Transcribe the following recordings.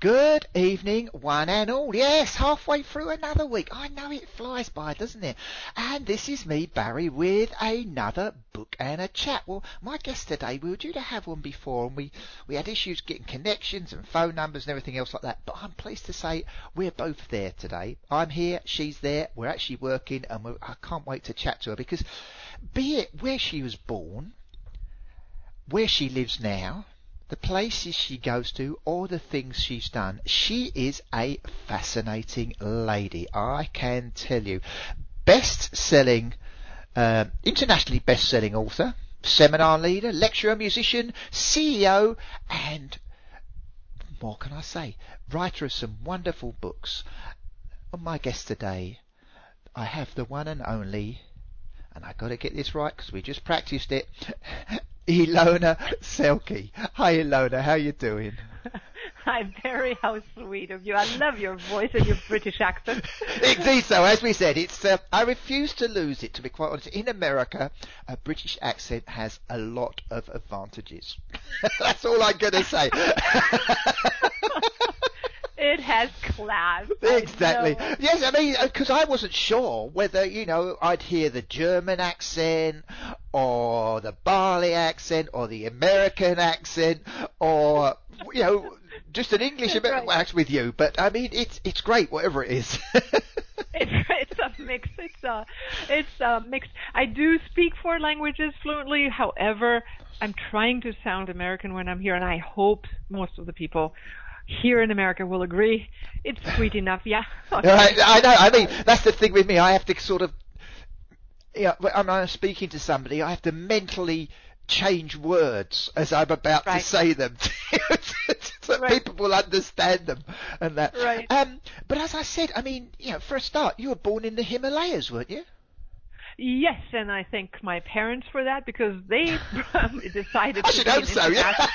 Good evening, one and all. Yes, halfway through another week. I know it flies by, doesn't it? And this is me, Barry, with another book and a chat. Well, my guest today, we were due to have one before, and we, we had issues getting connections and phone numbers and everything else like that. But I'm pleased to say we're both there today. I'm here, she's there, we're actually working, and I can't wait to chat to her because be it where she was born, where she lives now, the places she goes to, or the things she's done. She is a fascinating lady, I can tell you. Best selling, uh, internationally best selling author, seminar leader, lecturer, musician, CEO, and more can I say? Writer of some wonderful books. On my guest today, I have the one and only, and I got to get this right because we just practiced it, Ilona Selke. Hi, Ilona. How you doing? Hi, Barry. How sweet of you. I love your voice and your British accent. Indeed, so as we said, it's. Uh, I refuse to lose it. To be quite honest, in America, a British accent has a lot of advantages. That's all I'm going to say. It has class. Exactly. Yes, I mean, because uh, I wasn't sure whether, you know, I'd hear the German accent or the Bali accent or the American accent or, you know, just an English American right. with you. But I mean, it's it's great, whatever it is. it's it's a mix. It's a it's a mix. I do speak four languages fluently. However, I'm trying to sound American when I'm here, and I hope most of the people here in America will agree. It's sweet enough, yeah. Okay. I, I know. I mean, that's the thing with me. I have to sort of, yeah. You know, when I'm speaking to somebody, I have to mentally change words as I'm about right. to say them so right. people will understand them and that. Right. Um, but as I said, I mean, you know, for a start, you were born in the Himalayas, weren't you? Yes, and I thank my parents for that because they decided I to should hope so, yeah.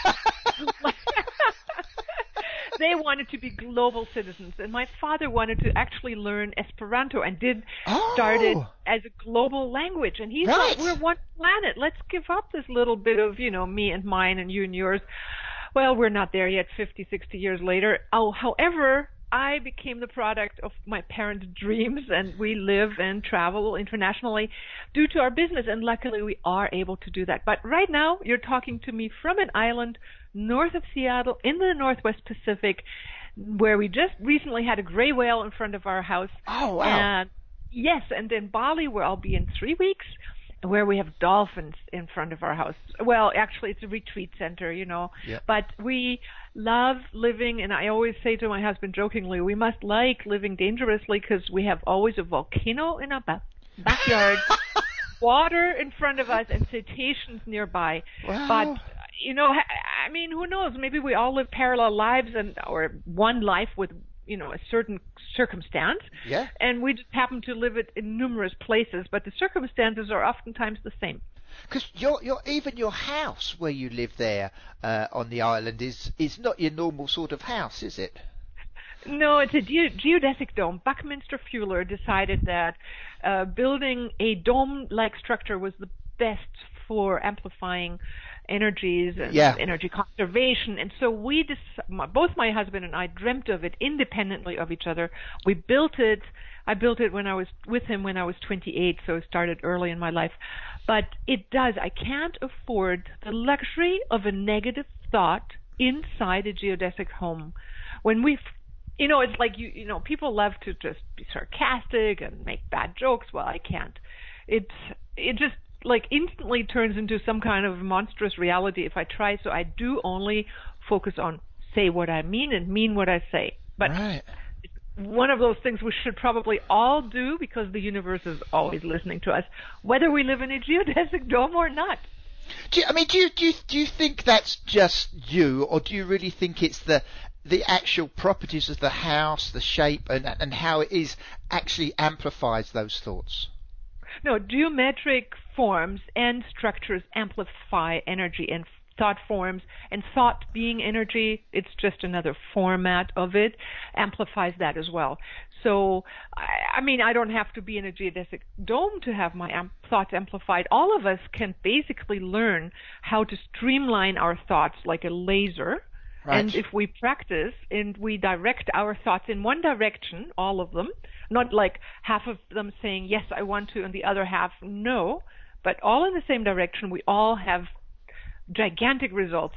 They wanted to be global citizens, and my father wanted to actually learn Esperanto and did oh. start it as a global language. And he right. thought we're one planet. Let's give up this little bit of you know me and mine and you and yours. Well, we're not there yet. 50, 60 years later. Oh, however, I became the product of my parents' dreams, and we live and travel internationally due to our business. And luckily, we are able to do that. But right now, you're talking to me from an island north of Seattle in the Northwest Pacific, where we just recently had a gray whale in front of our house. Oh wow! And yes, and in Bali, where I'll be in three weeks where we have dolphins in front of our house. Well, actually, it's a retreat center, you know. Yep. But we love living, and I always say to my husband jokingly, we must like living dangerously because we have always a volcano in our ba- backyard, water in front of us, and cetaceans nearby. Wow. But you know, I mean, who knows? Maybe we all live parallel lives, and or one life with you know a certain circumstance. Yeah. And we just happen to live it in numerous places but the circumstances are oftentimes the same. Because your your even your house where you live there uh, on the island is is not your normal sort of house is it? No, it's a ge- geodesic dome. Buckminster Fuller decided that uh, building a dome-like structure was the best for amplifying energies and yeah. energy conservation. And so we, des- both my husband and I, dreamt of it independently of each other. We built it. I built it when I was with him when I was 28, so it started early in my life. But it does. I can't afford the luxury of a negative thought inside a geodesic home. When we you know, it's like you you know, people love to just be sarcastic and make bad jokes. Well, I can't. It's it just like instantly turns into some kind of monstrous reality if I try. So I do only focus on say what I mean and mean what I say. But right. one of those things we should probably all do because the universe is always listening to us, whether we live in a geodesic dome or not. Do you, I mean, do you, do you do you think that's just you, or do you really think it's the the actual properties of the house, the shape, and and how it is actually amplifies those thoughts? No, geometric forms and structures amplify energy and thought forms and thought being energy it's just another format of it amplifies that as well. So i, I mean i don't have to be in a geodesic dome to have my am- thoughts amplified. All of us can basically learn how to streamline our thoughts like a laser Right. And if we practice and we direct our thoughts in one direction, all of them, not like half of them saying, yes, I want to, and the other half, no, but all in the same direction, we all have gigantic results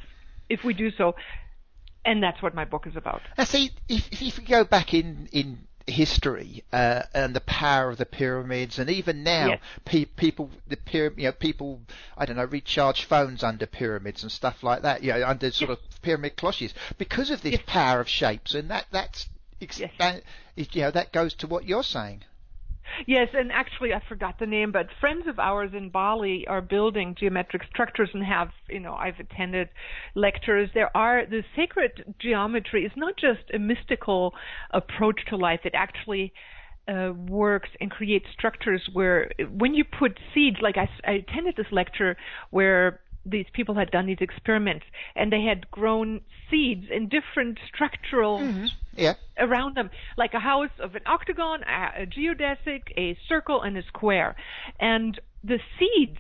if we do so. And that's what my book is about. Now, see, if, if we go back in, in history uh, and the power of the pyramids, and even now, Yes. pe- people the pyra- you know people I don't know recharge phones under pyramids and stuff like that, you know, under sort of pyramid cloches because of this Yes. power of shapes, and that that's ex- Yes. that is, you know that goes to what you're saying. Yes, and actually I forgot the name, but friends of ours in Bali are building geometric structures and have, you know, I've attended lectures. There are the sacred geometry is not just a mystical approach to life. It actually uh, works and creates structures where when you put seeds, like I, I attended this lecture where these people had done these experiments and they had grown seeds in different structural Yeah, around them, like a house of an octagon, a, a geodesic, a circle, and a square. And the seeds,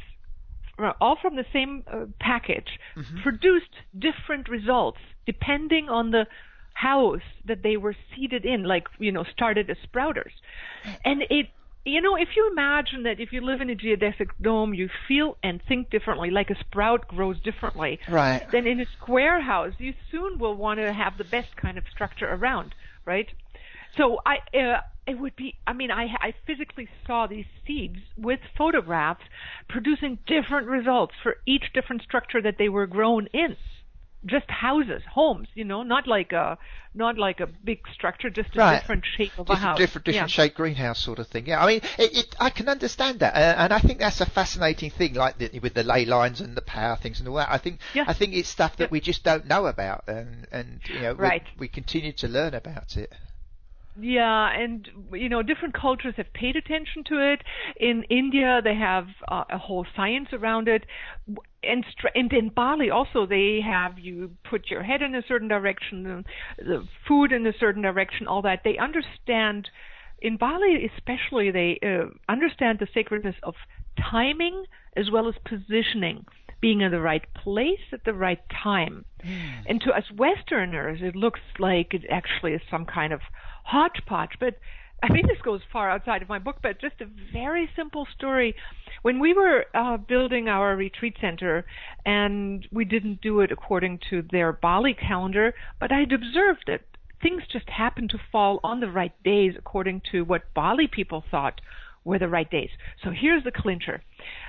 uh, all from the same uh, package, produced different results depending on the house that they were seeded in, like, you know, started as sprouters. And it, you know, if you imagine that if you live in a geodesic dome, you feel and think differently, like a sprout grows differently right. then in a square house, you soon will want to have the best kind of structure around, right? So I, uh, it would be, I mean, I, I physically saw these seeds with photographs producing different results for each different structure that they were grown in. Just houses, homes, you know, not like a, not like a big structure, just a Right. different shape of a different, house. different, different yeah. shaped greenhouse sort of thing. Yeah, I mean, it, it, I can understand that, uh, and I think that's a fascinating thing, like the, with the ley lines and the power things and all that. I think, Yeah. I think it's stuff that Yeah. we just don't know about, and and you know, we- Right. we, continue to learn about it. Yeah, and you know, different cultures have paid attention to it. In India, they have uh, a whole science around it, and, and in Bali also they have you put your head in a certain direction, the, the food in a certain direction, all that. They understand. In Bali, especially, they uh, understand the sacredness of timing as well as positioning, being in the right place at the right time. And to us Westerners, it looks like it actually is some kind of hodgepodge. But I mean, this goes far outside of my book, but just a very simple story. When we were uh, building our retreat center, and we didn't do it according to their Bali calendar, but I'd observed that things just happened to fall on the right days according to what Bali people thought were the right days. So here's the clincher.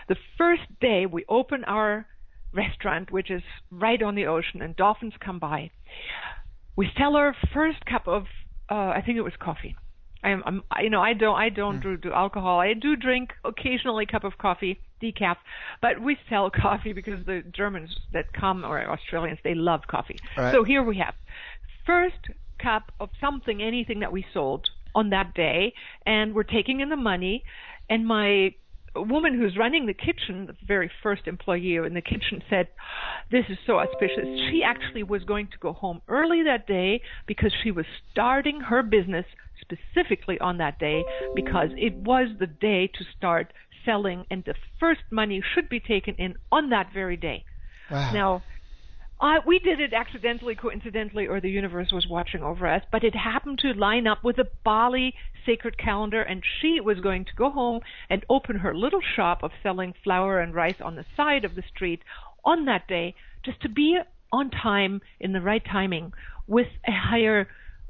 The first day we open our restaurant, which is right on the ocean, and dolphins come by. We sell our first cup of, uh, I think it was coffee. I'm, I'm, you know, I don't, I don't do, do alcohol. I do drink occasionally a cup of coffee, decaf, but we sell coffee because the Germans that come or Australians they love coffee. Right. So here we have first cup of something, anything that we sold on that day, and we're taking in the money, and my woman who's running the kitchen, the very first employee in the kitchen, said, This is so auspicious. She actually was going to go home early that day because she was starting her business specifically on that day because it was the day to start selling, and the first money should be taken in on that very day. Wow. Now, uh, we did it accidentally, coincidentally, or the universe was watching over us, but it happened to line up with the Bali sacred calendar, and she was going to go home and open her little shop of selling flour and rice on the side of the street on that day, just to be on time in the right timing with a higher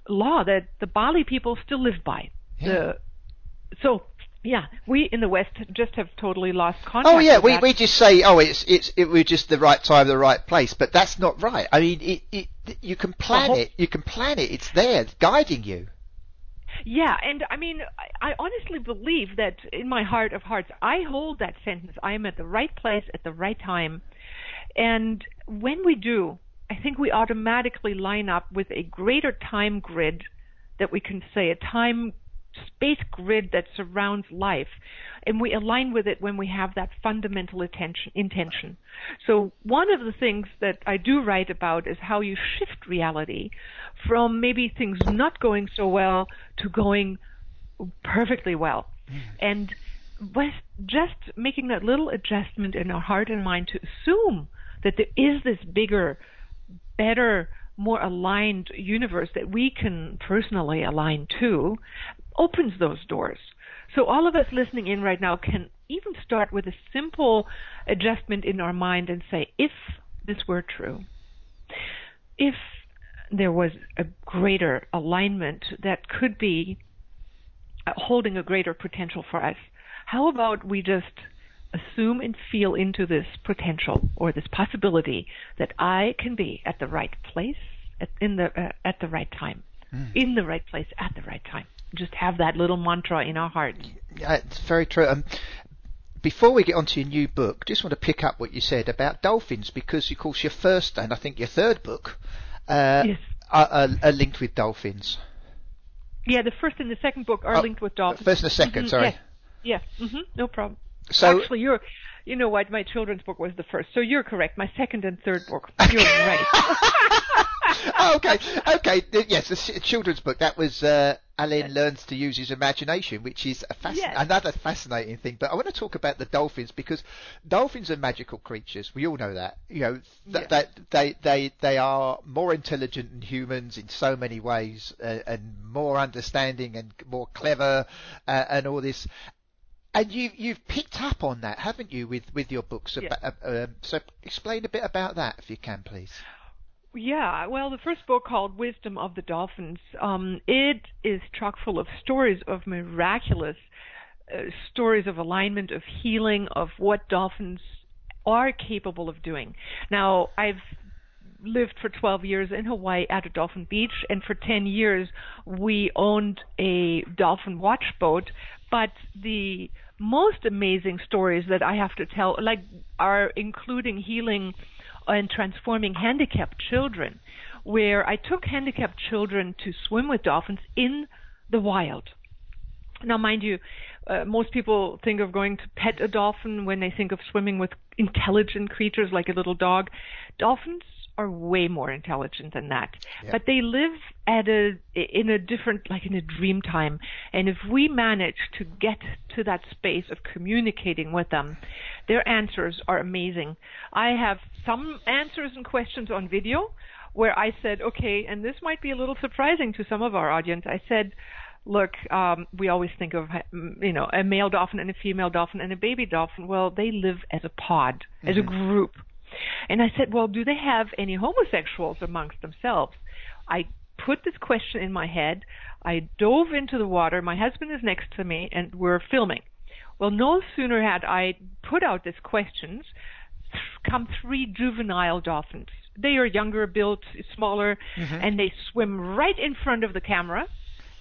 law that the Bali people still live by. Yeah. The, so, yeah, we in the West just have totally lost contact. Oh yeah, we, that. we just say, oh, it's it's it was just the right time, the right place, but that's not right. I mean, it, it you can plan whole- it, you can plan it. It's there, guiding you. Yeah, and I mean, I, I honestly believe that in my heart of hearts, I hold that sentence. I am at the right place at the right time. And when we do, I think we automatically line up with a greater time grid that we can say, a time space grid that surrounds life. And we align with it when we have that fundamental attention, intention. So one of the things that I do write about is how you shift reality from maybe things not going so well to going perfectly well. Hmm. And was just making that little adjustment in our heart and mind to assume that there is this bigger, better more aligned universe that we can personally align to opens those doors. So all of us listening in right now can even start with a simple adjustment in our mind and say, if this were true, if there was a greater alignment that could be holding a greater potential for us, how about we just assume and feel into this potential or this possibility that I can be at the right place at, in the uh, at the right time, mm. in the right place at the right time. Just have that little mantra in our hearts. Yeah, it's very true. Um, before we get on to your new book, just want to pick up what you said about dolphins because, of course, your first and I think your third book uh, yes. are, are, are, linked with dolphins. Yeah, the first and the second book are oh, linked with dolphins. First and the 2nd mm-hmm, sorry. Yeah, yeah. Mm-hmm, no problem. So actually, you're, you know what? My children's book was the first, so you're correct. My second and third book, you're right. oh, okay, okay. Yes, the children's book that was uh, Alain learns to use his imagination, which is fasc- yes. another fascinating thing. But I want to talk about the dolphins because dolphins are magical creatures. We all know that. You know th- that they they they are more intelligent than humans in so many ways, uh, and more understanding and more clever, uh, and all this. And you you've picked up on that, haven't you, with with your books? About, uh, um, so explain a bit about that, if you can, please. Yeah, well, the first book called Wisdom of the Dolphins, um, it is chock full of stories of miraculous uh, stories of alignment, of healing, of what dolphins are capable of doing. Now, I've lived for 12 years in Hawaii at a dolphin beach, and for 10 years we owned a dolphin watch boat. But the most amazing stories that I have to tell, like, are including healing and transforming handicapped children, where I took handicapped children to swim with dolphins in the wild. Now, mind you, uh, most people think of going to pet a dolphin when they think of swimming with intelligent creatures like a little dog. Dolphins are way more intelligent than that. Yeah. But they live at a in a different like in a dream time. And if we manage to get to that space of communicating with them, their answers are amazing. I have some answers and questions on video where I said, okay, and this might be a little surprising to some of our audience. I said, look, um, we always think of you know a male dolphin and a female dolphin and a baby dolphin. Well, they live as a pod, mm-hmm. as a mm-hmm. group. And I said, well, do they have any homosexuals amongst themselves? I put this question in my head. I dove into the water. My husband is next to me, and we're filming. Well, no sooner had I put out these questions, come three juvenile dolphins. They are younger built, smaller, mm-hmm. and they swim right in front of the camera,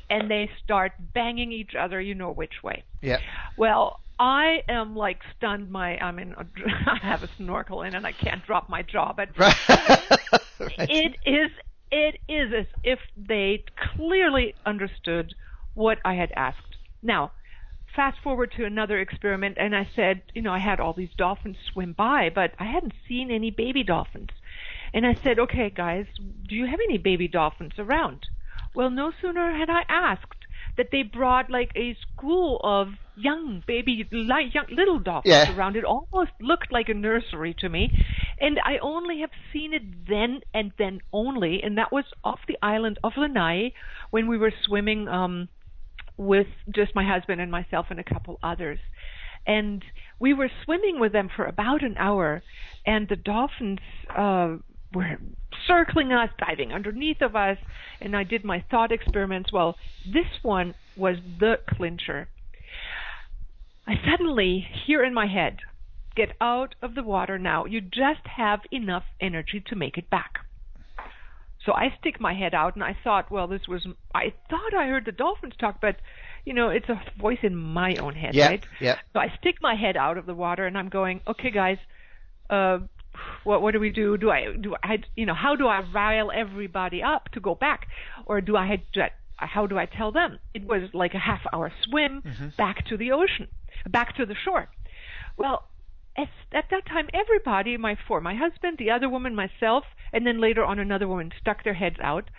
and they start banging each other, you know which way. Yeah. Well, I am like stunned. My I mean, I have a snorkel in and I can't drop my jaw, but it is it is as if they clearly understood what I had asked. Now, fast forward to another experiment, and I said, you know, I had all these dolphins swim by, but I hadn't seen any baby dolphins. And I said, okay, guys, do you have any baby dolphins around? Well, no sooner had I asked that they brought like a school of young baby, like young little dolphins yeah. around. It almost looked like a nursery to me, and I only have seen it then and then only, and that was off the island of Lanai when we were swimming um, with just my husband and myself and a couple others. And we were swimming with them for about an hour, and the dolphins uh, were circling us, diving underneath of us, and I did my thought experiments. Well, this one was the clincher. I suddenly hear in my head, get out of the water now. You just have enough energy to make it back. So I stick my head out and I thought, well, this was, I thought I heard the dolphins talk, but, you know, it's a voice in my own head, yeah, right? Yeah. So I stick my head out of the water and I'm going, okay, guys, uh, what what do we do? Do I do I you know how do I rile everybody up to go back, or do I how do I tell them? It was like a half hour swim mm-hmm. back to the ocean, back to the shore. Well, at, at that time, everybody, my four, my husband, the other woman, myself, and then later on another woman, stuck their heads out,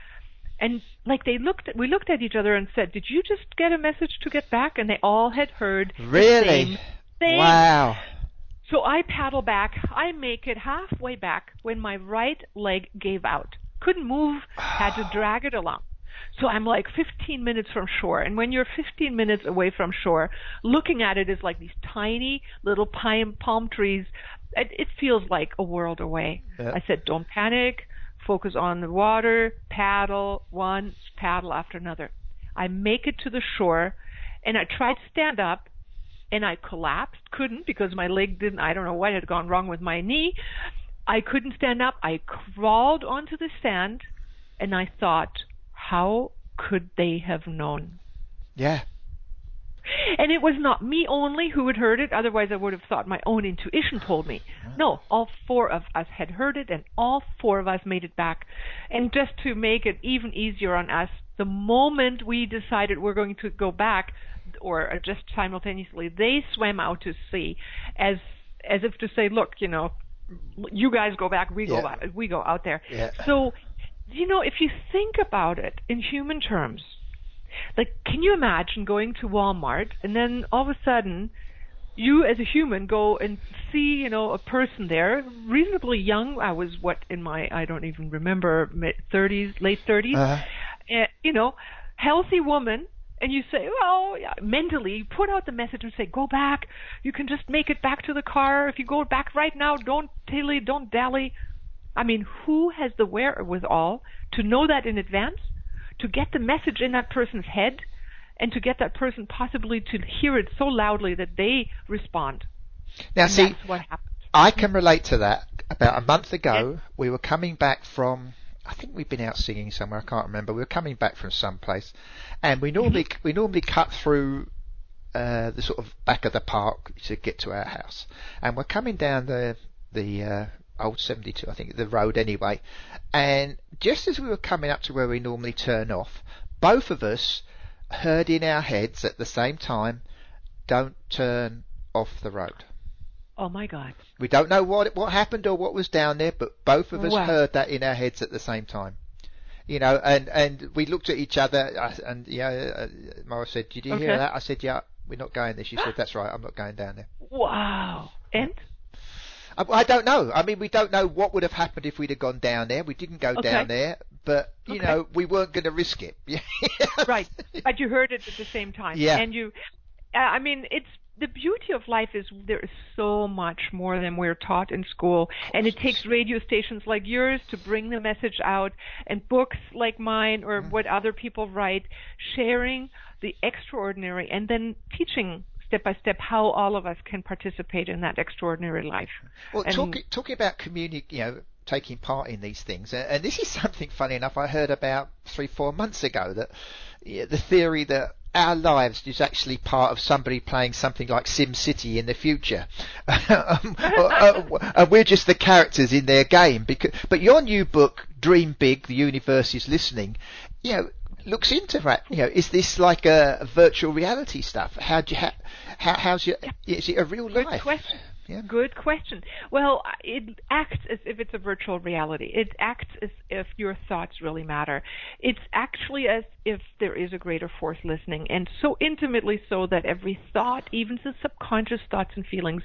and like they looked, we looked at each other and said, "Did you just get a message to get back?" And they all had heard really. The same thing. Wow. So I paddle back. I make it halfway back when my right leg gave out. couldn't move, had to drag it along. So I'm like 15 minutes from shore. And when you're 15 minutes away from shore, looking at it is like these tiny little pine, palm trees. It, it feels like a world away. I said, don't panic. Focus on the water. Paddle one paddle after another. I make it to the shore and I try to stand up and I collapsed. Couldn't because my leg didn't, I don't know what had gone wrong with my knee. I couldn't stand up. I crawled onto the sand and I thought, how could they have known? Yeah. And it was not me only who had heard it, otherwise I would have thought my own intuition told me. No, all four of us had heard it and all four of us made it back. And just to make it even easier on us, the moment we decided we're going to go back, or just simultaneously, they swam out to sea as as if to say, look, you know, you guys go back, we go Yeah. back, we go out there. Yeah. So, you know, if you think about it in human terms, like, can you imagine going to Walmart and then all of a sudden, you as a human go and see, you know, a person there, reasonably young. I was what in my I don't even remember mid 30s, late 30s. Uh-huh. Uh, you know, healthy woman, and you say, well, yeah, mentally, you put out the message and say, go back. You can just make it back to the car. If you go back right now, don't dilly, don't dally. I mean, who has the wherewithal to know that in advance, to get the message in that person's head, and to get that person possibly to hear it so loudly that they respond? Now, And see, that's what happened. I can mm-hmm. relate to that. About a month ago, we were coming back from. I think we've been out singing somewhere. I can't remember. We were coming back from someplace, and we normally we normally cut through uh, the sort of back of the park to get to our house, and we're coming down the the uh, old 72, I think, the road anyway, and just as we were coming up to where we normally turn off, both of us heard in our heads at the same time, "Don't turn off the road." Oh my God. We don't know what what happened or what was down there, but both of us Wow. heard that in our heads at the same time. You know, and and we looked at each other, uh, and yeah, uh, Mara said, "Did you hear that?" I said, "Yeah, we're not going there." She said, "That's right, I'm not going down there." Wow. And I, I don't know. I mean, we don't know what would have happened if we'd have gone down there. We didn't go Okay. down there, but you Okay. know, we weren't going to risk it. right, but you heard it at the same time. Yeah. And you, uh, I mean, it's the beauty of life is there is so much more than we're taught in school, and it takes radio stations like yours to bring the message out, and books like mine or Mm. what other people write, sharing the extraordinary, and then teaching step by step how all of us can participate in that extraordinary life. Well, And- talking talking about community, you know, taking part in these things, and, and this is something funny enough I heard about three, four months ago that yeah, the theory that our lives is actually part of somebody playing something like Sim City in the future, um, uh, uh, and we're just the characters in their game. Because, but your new book, Dream Big: The Universe is Listening, you know. Looks into that. You know, is this like a, virtual reality stuff? How do you ha- how, how's your is it a real Good life? question. Yeah. Good question. Well, it acts as if it's a virtual reality. It acts as if your thoughts really matter. It's actually as if there is a greater force listening, and so intimately so that every thought, even the subconscious thoughts and feelings,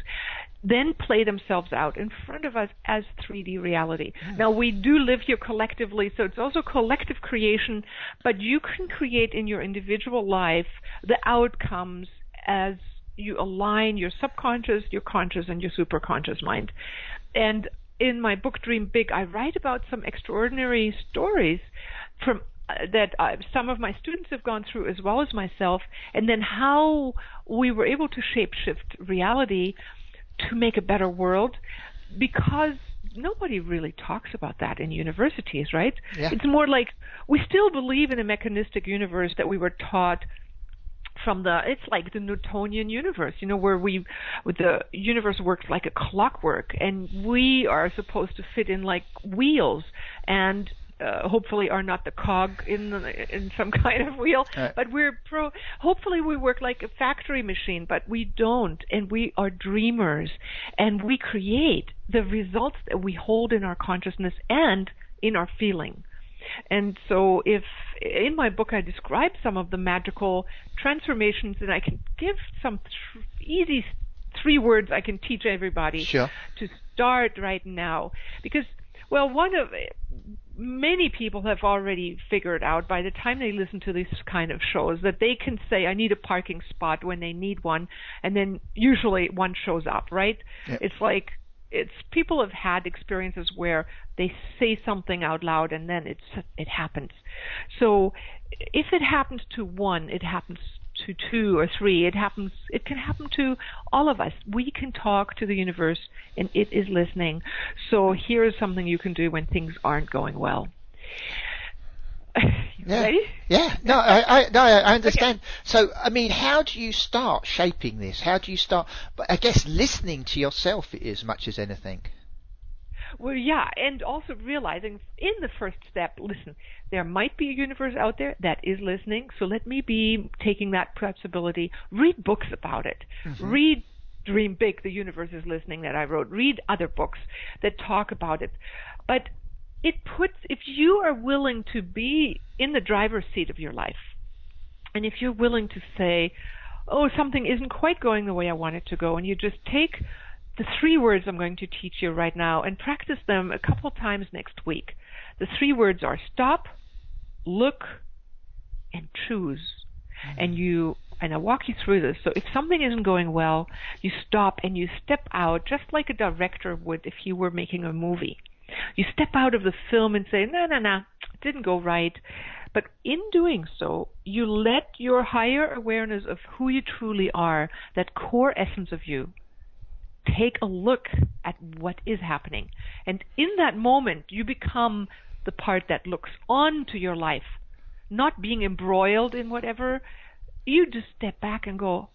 then play themselves out in front of us as 3D reality. Now, we do live here collectively, so it's also collective creation, but you can create in your individual life the outcomes as you align your subconscious, your conscious, and your superconscious mind. And in my book Dream Big, I write about some extraordinary stories from uh, that uh, some of my students have gone through as well as myself, and then how we were able to shapeshift reality to make a better world because nobody really talks about that in universities, right? Yeah. It's more like we still believe in a mechanistic universe that we were taught from the it's like the Newtonian universe, you know, where we the universe works like a clockwork and we are supposed to fit in like wheels and uh, hopefully are not the cog in the, in some kind of wheel, Right. but we're pro. Hopefully, we work like a factory machine, but we don't, and we are dreamers, and we create the results that we hold in our consciousness and in our feeling. And so, if in my book I describe some of the magical transformations, and I can give some th- easy three words I can teach everybody Sure. to start right now, because well, one of many people have already figured out by the time they listen to these kind of shows that they can say I need a parking spot when they need one and then usually one shows up, right? Yep. It's like it's people have had experiences where they say something out loud and then it's it happens. So if it happens to one, it happens to two or three. It happens. It can happen to all of us. We can talk to the universe, and it is listening. So here is something you can do when things aren't going well. Yeah. Ready? Yeah. No, I, I, no, I understand. So, I mean, how do you start shaping this? How do you start? But I guess listening to yourself as much as anything. Well, yeah, and also realizing in the first step, listen, there might be a universe out there that is listening, so let me be taking that possibility. Read books about it. Mm-hmm. Read Dream Big, The Universe is Listening that I wrote. Read other books that talk about it. But it puts, if you are willing to be in the driver's seat of your life, and if you're willing to say, oh, something isn't quite going the way I want it to go, and you just take the three words I'm going to teach you right now and practice them a couple times next week. The three words are stop, look, and choose. Mm-hmm. And you and I walk you through this. So if something isn't going well, you stop and you step out just like a director would if he were making a movie. You step out of the film and say, no, no, no, it didn't go right. But in doing so, you let your higher awareness of who you truly are, that core essence of you, take a look at what is happening. And in that moment, you become the part that looks on to your life, not being embroiled in whatever. You just step back and go,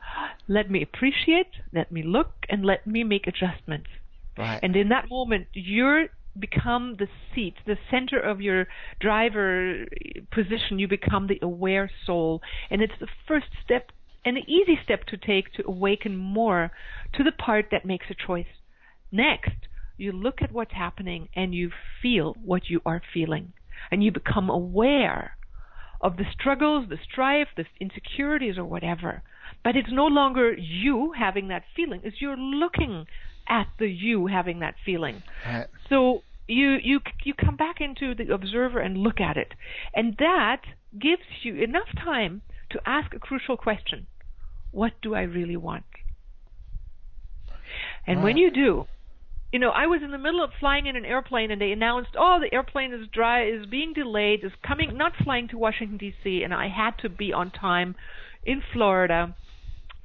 let me appreciate, let me look, and let me make adjustments. Right. And in that moment, you're become the seat, the center of your driver position. You become the aware soul. And it's the first step and an easy step to take to awaken more to the part that makes a choice. Next, you look at what's happening and you feel what you are feeling. And you become aware of the struggles, the strife, the insecurities, or whatever. But it's no longer you having that feeling, it's you're looking at the you having that feeling. Right. So you you you come back into the observer and look at it, and that gives you enough time to ask a crucial question: What do I really want? And when you do, you know, I was in the middle of flying in an airplane, and they announced, "Oh, the airplane is dry, is being delayed, is coming, not flying to Washington D.C." And I had to be on time in Florida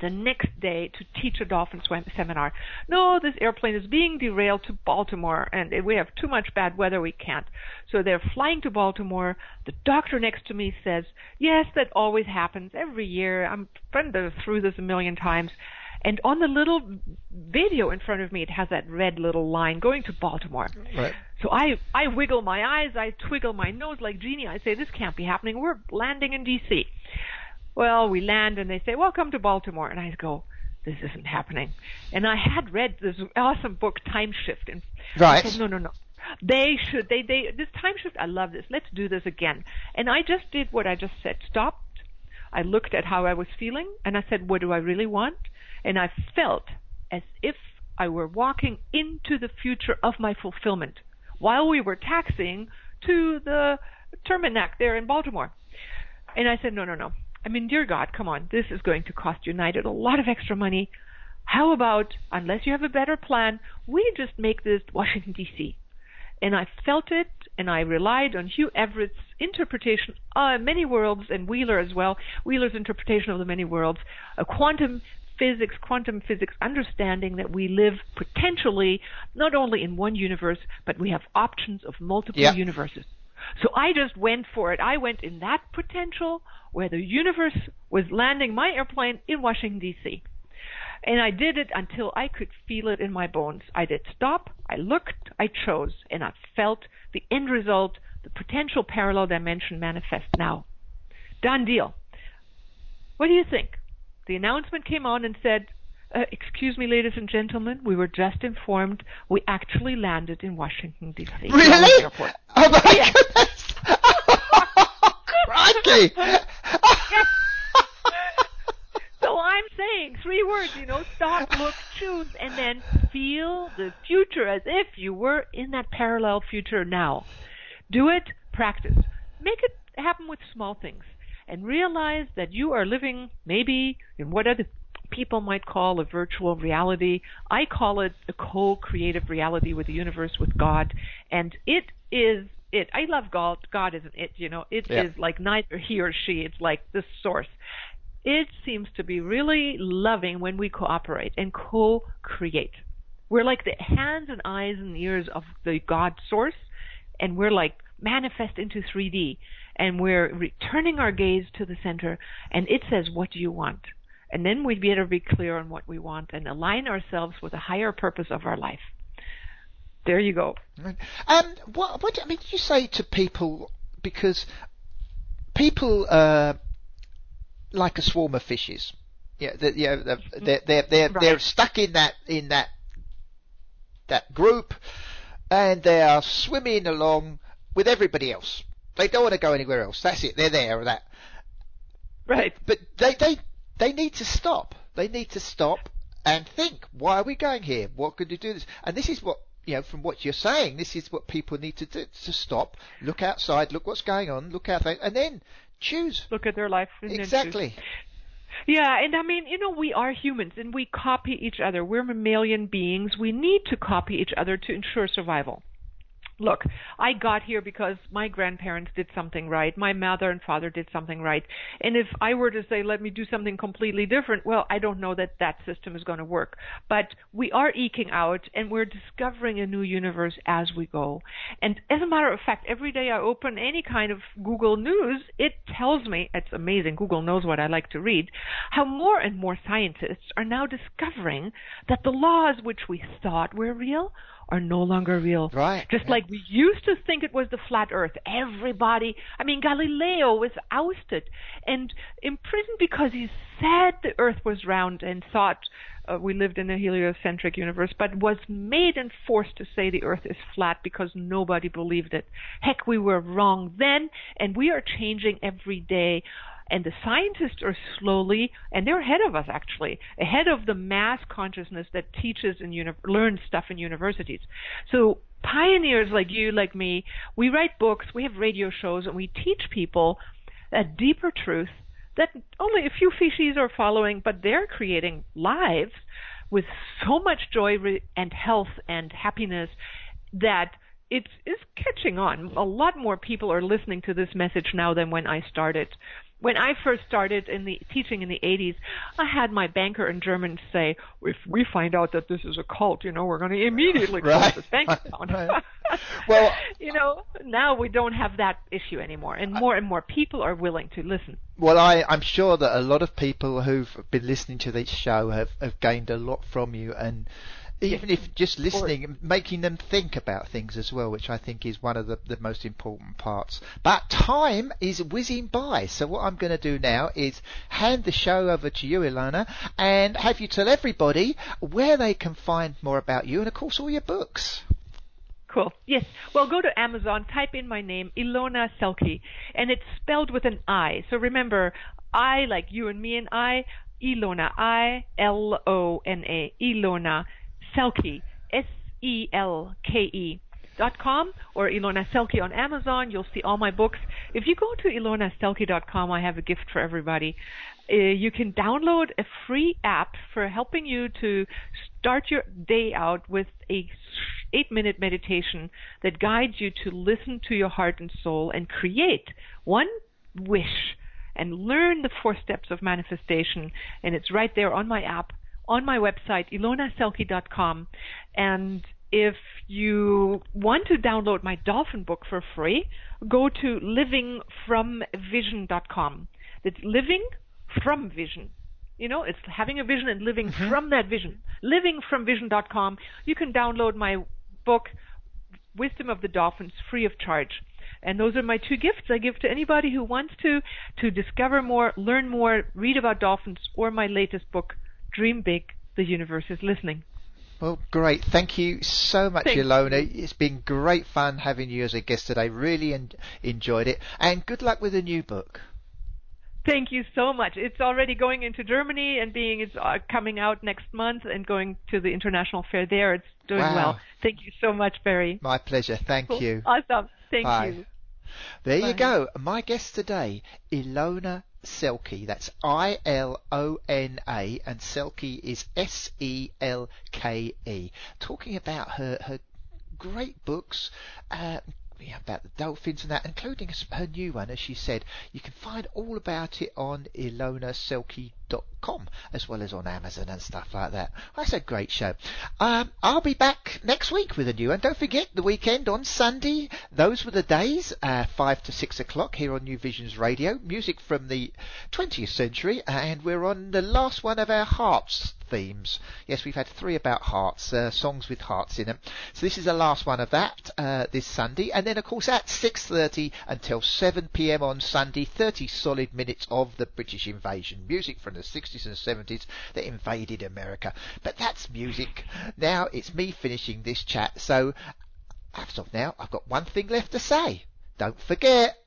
the next day to teach a dolphin swim seminar. No, this airplane is being derailed to Baltimore, and we have too much bad weather. We can't. So they're flying to Baltimore. The doctor next to me says, "Yes, that always happens every year. I'm been through this a million times." And on the little video in front of me, it has that red little line going to Baltimore. Right. So I, I wiggle my eyes, I twiggle my nose like Jeannie. I say, this can't be happening. We're landing in D.C. Well, we land and they say, welcome to Baltimore. And I go, this isn't happening. And I had read this awesome book, Time Shift. And Right. I said, no, no, no. They should, they, they, this time shift, I love this. Let's do this again. And I just did what I just said. Stopped. I looked at how I was feeling and I said, what do I really want? And I felt as if I were walking into the future of my fulfillment while we were taxiing to the Terminac there in Baltimore. And I said, no, no, no. I mean, dear God, come on. This is going to cost United a lot of extra money. How about, unless you have a better plan, we just make this Washington, D.C.? And I felt it, and I relied on Hugh Everett's interpretation, uh, many worlds, and Wheeler as well, Wheeler's interpretation of the many worlds, a quantum physics, quantum physics understanding that we live potentially not only in one universe, but we have options of multiple Yep. universes. So I just went for it. I went in that potential where the universe was landing my airplane in Washington, D.C. And I did it until I could feel it in my bones. I did stop, I looked, I chose, and I felt the end result, the potential parallel dimension manifest now. Done deal. What do you think? The announcement came on and said, uh, Excuse me, ladies and gentlemen, we were just informed we actually landed in Washington, D.C. Really? Airport. Oh my Yeah. goodness! Crikey! So I'm saying three words, you know, stop, look, choose, and then feel the future as if you were in that parallel future now. Do it, practice. Make it happen with small things. And realize that you are living maybe in what other people might call a virtual reality. I call it a co creative reality with the universe, with God. And it is it. I love God. God isn't it, you know. It Yeah. is like neither he or she. It's like the source. It seems to be really loving when we cooperate and co create. We're like the hands and eyes and ears of the God source, and we're like manifest into 3D, and we're returning our gaze to the center, and it says, What do you want? And then we'd better be able to be clear on what we want and align ourselves with a higher purpose of our life. There you go. Um, what, what, I mean, you say to people, because people, are like a swarm of fishes. Yeah, they, yeah, they're, they're, they're, they're, Right. they're stuck in that, in that, that group, and they are swimming along with everybody else. They don't want to go anywhere else. That's it. They're there. Or that. Right. But they, they, they need to stop. They need to stop and think, why are we going here? What could you do this? And this is what, you know, from what you're saying, this is what people need to do, to stop, look outside, look what's going on, look out there, and then choose. Look at their life. Exactly. Yeah, and I mean, you know, we are humans and we copy each other. We're mammalian beings. We need to copy each other to ensure survival. Look, I got here because my grandparents did something right. My mother and father did something right. And if I were to say, let me do something completely different, well, I don't know that that system is going to work. But we are eking out and we're discovering a new universe as we go. And as a matter of fact, every day I open any kind of Google News, it tells me, it's amazing, Google knows what I like to read, how more and more scientists are now discovering that the laws which we thought were real are no longer real. Right, Just like we used to think it was the flat earth. Everybody, I mean, Galileo was ousted and imprisoned because he said the earth was round and thought uh, we lived in a heliocentric universe, but was made and forced to say the earth is flat because nobody believed it. Heck, we were wrong then, and we are changing every day. And the scientists are slowly, and they're ahead of us actually, ahead of the mass consciousness that teaches and uni- learns stuff in universities. So pioneers like you, like me, we write books, we have radio shows, and we teach people a deeper truth that only a few species are following, but they're creating lives with so much joy and health and happiness that it's is catching on. A lot more people are listening to this message now than when I started. When I first started in the teaching in the 80s, I had my banker in German say, "If we find out that this is a cult, you know, we're going to immediately close Right. this bank account." Right. Well- you know, now we don't have that issue anymore, and more and more people are willing to listen. Well, I, I'm sure that a lot of people who've been listening to this show have, have gained a lot from you, and even if just listening, making them think about things as well, which I think is one of the, the most important parts. But time is whizzing by, so what I'm going to do now is hand the show over to you, Ilona, and have you tell everybody where they can find more about you, and of course all your books. Cool. Yes. Well, go to Amazon, type in my name, Ilona Selke, and it's spelled with an I. So remember, I like you and me and I, Ilona, I L O N A, Ilona Selke, S E L K E. Dot com or Ilona Selke on Amazon. You'll see all my books. If you go to ilonaselke.com, I have a gift for everybody. Uh, you can download a free app for helping you to start your day out with a eight minute meditation that guides you to listen to your heart and soul and create one wish and learn the four steps of manifestation. And it's right there on my app, on my website, ilonaselke.com. And if you want to download my dolphin book for free, go to livingfromvision.com. It's living from vision. You know, it's having a vision and living mm-hmm. from that vision. Livingfromvision.com. You can download my book, Wisdom of the Dolphins, free of charge. And those are my two gifts I give to anybody who wants to to discover more, learn more, read about dolphins, or my latest book, Dream Big, The Universe is Listening. Well, great. Thank you so much, Thank Ilona. It's been great fun having you as a guest today. Really en- enjoyed it. And good luck with the new book. Thank you so much. It's already going into Germany and being it's uh, coming out next month and going to the international fair there. It's doing Wow. well. Thank you so much, Barry. My pleasure. Thank you. Awesome. Thank Bye. you. There Bye. you go. My guest today, Ilona Selke. That's I L O N A, and Selke is S E L K E. Talking about her her great books. Uh, about the dolphins and that, including her new one, as she said. You can find all about it on ilonaselke.com as well as on Amazon and stuff like that. That's a great show. Um, I'll be back next week with a new one. Don't forget the weekend on Sunday. Those were the days, uh, 5 to 6 o'clock here on New Visions Radio. Music from the 20th century, and we're on the last one of our Hearts themes. Yes, we've had three about hearts, uh, songs with hearts in them. So this is the last one of that uh, this Sunday, and then of course at 6:30 until 7 p.m. on Sunday, 30 solid minutes of the British invasion, music from the 60s and 70s that invaded America. But that's music. Now it's me finishing this chat. So as of now, I've got one thing left to say. Don't forget